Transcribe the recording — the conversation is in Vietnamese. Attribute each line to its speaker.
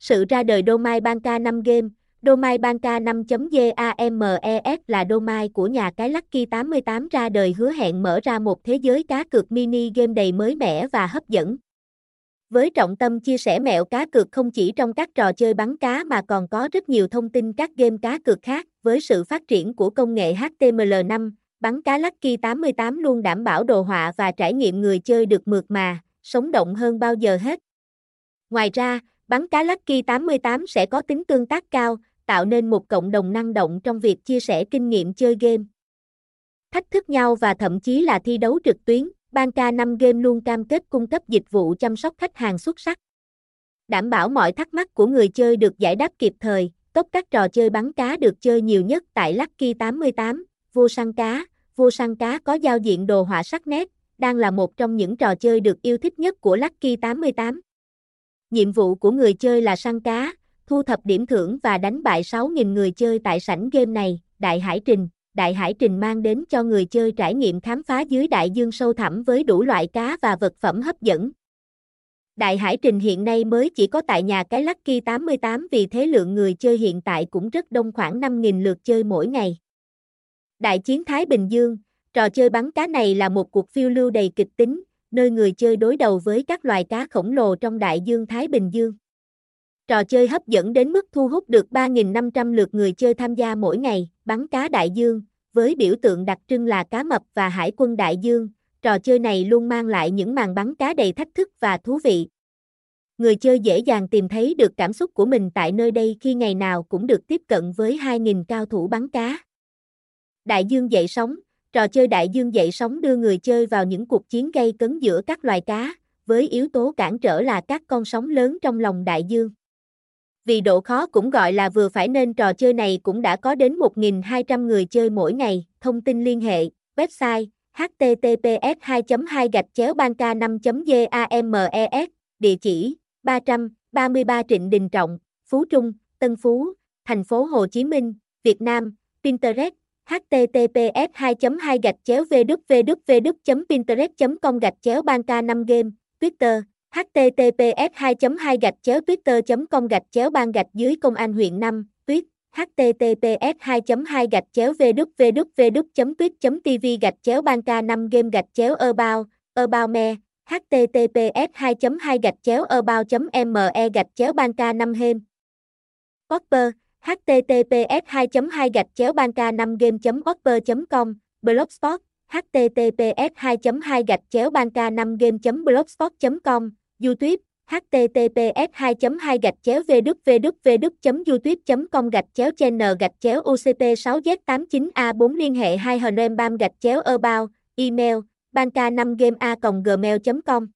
Speaker 1: Sự ra đời domain Banca 5 Game, domain Banca 5.games là domain của nhà cái Lucky 88 ra đời hứa hẹn mở ra một thế giới cá cược mini game đầy mới mẻ và hấp dẫn. Với trọng tâm chia sẻ mẹo cá cược không chỉ trong các trò chơi bắn cá mà còn có rất nhiều thông tin các game cá cược khác, với sự phát triển của công nghệ HTML5, bắn cá Lucky 88 luôn đảm bảo đồ họa và trải nghiệm người chơi được mượt mà, sống động hơn bao giờ hết. Ngoài ra, bắn cá Lucky 88 sẽ có tính tương tác cao, tạo nên một cộng đồng năng động trong việc chia sẻ kinh nghiệm chơi game. Thách thức nhau và thậm chí là thi đấu trực tuyến, Banca 5 Game luôn cam kết cung cấp dịch vụ chăm sóc khách hàng xuất sắc. Đảm bảo mọi thắc mắc của người chơi được giải đáp kịp thời, top các trò chơi bắn cá được chơi nhiều nhất tại Lucky 88, Vô săn cá, Vô săn cá có giao diện đồ họa sắc nét, đang là một trong những trò chơi được yêu thích nhất của Lucky 88. Nhiệm vụ của người chơi là săn cá, thu thập điểm thưởng và đánh bại 6.000 người chơi tại sảnh game này, Đại Hải Trình. Đại Hải Trình mang đến cho người chơi trải nghiệm khám phá dưới đại dương sâu thẳm với đủ loại cá và vật phẩm hấp dẫn. Đại Hải Trình hiện nay mới chỉ có tại nhà cái Lucky 88 vì thế lượng người chơi hiện tại cũng rất đông khoảng 5.000 lượt chơi mỗi ngày. Đại chiến Thái Bình Dương, trò chơi bắn cá này là một cuộc phiêu lưu đầy kịch tính, nơi người chơi đối đầu với các loài cá khổng lồ trong đại dương Thái Bình Dương. Trò chơi hấp dẫn đến mức thu hút được 3.500 lượt người chơi tham gia mỗi ngày, bắn cá đại dương, với biểu tượng đặc trưng là cá mập và hải quân đại dương, trò chơi này luôn mang lại những màn bắn cá đầy thách thức và thú vị. Người chơi dễ dàng tìm thấy được cảm xúc của mình tại nơi đây khi ngày nào cũng được tiếp cận với 2.000 cao thủ bắn cá. Đại dương dậy sóng, trò chơi đại dương dậy sóng đưa người chơi vào những cuộc chiến gây cấn giữa các loài cá, với yếu tố cản trở là các con sóng lớn trong lòng đại dương. Vì độ khó cũng gọi là vừa phải nên trò chơi này cũng đã có đến 1.200 người chơi mỗi ngày. Thông tin liên hệ, website https 2 2 gạch chéo banca 5 games địa chỉ 333 Trịnh Đình Trọng, Phú Trung, Tân Phú, thành phố Hồ Chí Minh, Việt Nam, Pinterest, https 2 2 gạch chéo www pinterest com gạch chéo banca 5 game, Twitter, https 2 2 gạch chéo twitter com gạch chéo ban gạch dưới công an huyện 5, tuyết https 2 2 gạch chéo www tuyết tv gạch chéo banca 5 game gạch chéo about about me https 2 2 gạch chéo about me gạch chéo banca 5 hêm Copper https 2 2 gạch chéo banca 5 game popper com blogspot https 2 2 gạch chéo banca 5 game blogspot com YouTube, https 2 2 gạch chéo www com gạch chéo channel gạch chéo UCP 6 z 89 a 4 liên hệ hai hờn bam gạch chéo about, email, banca 5 game a gmail com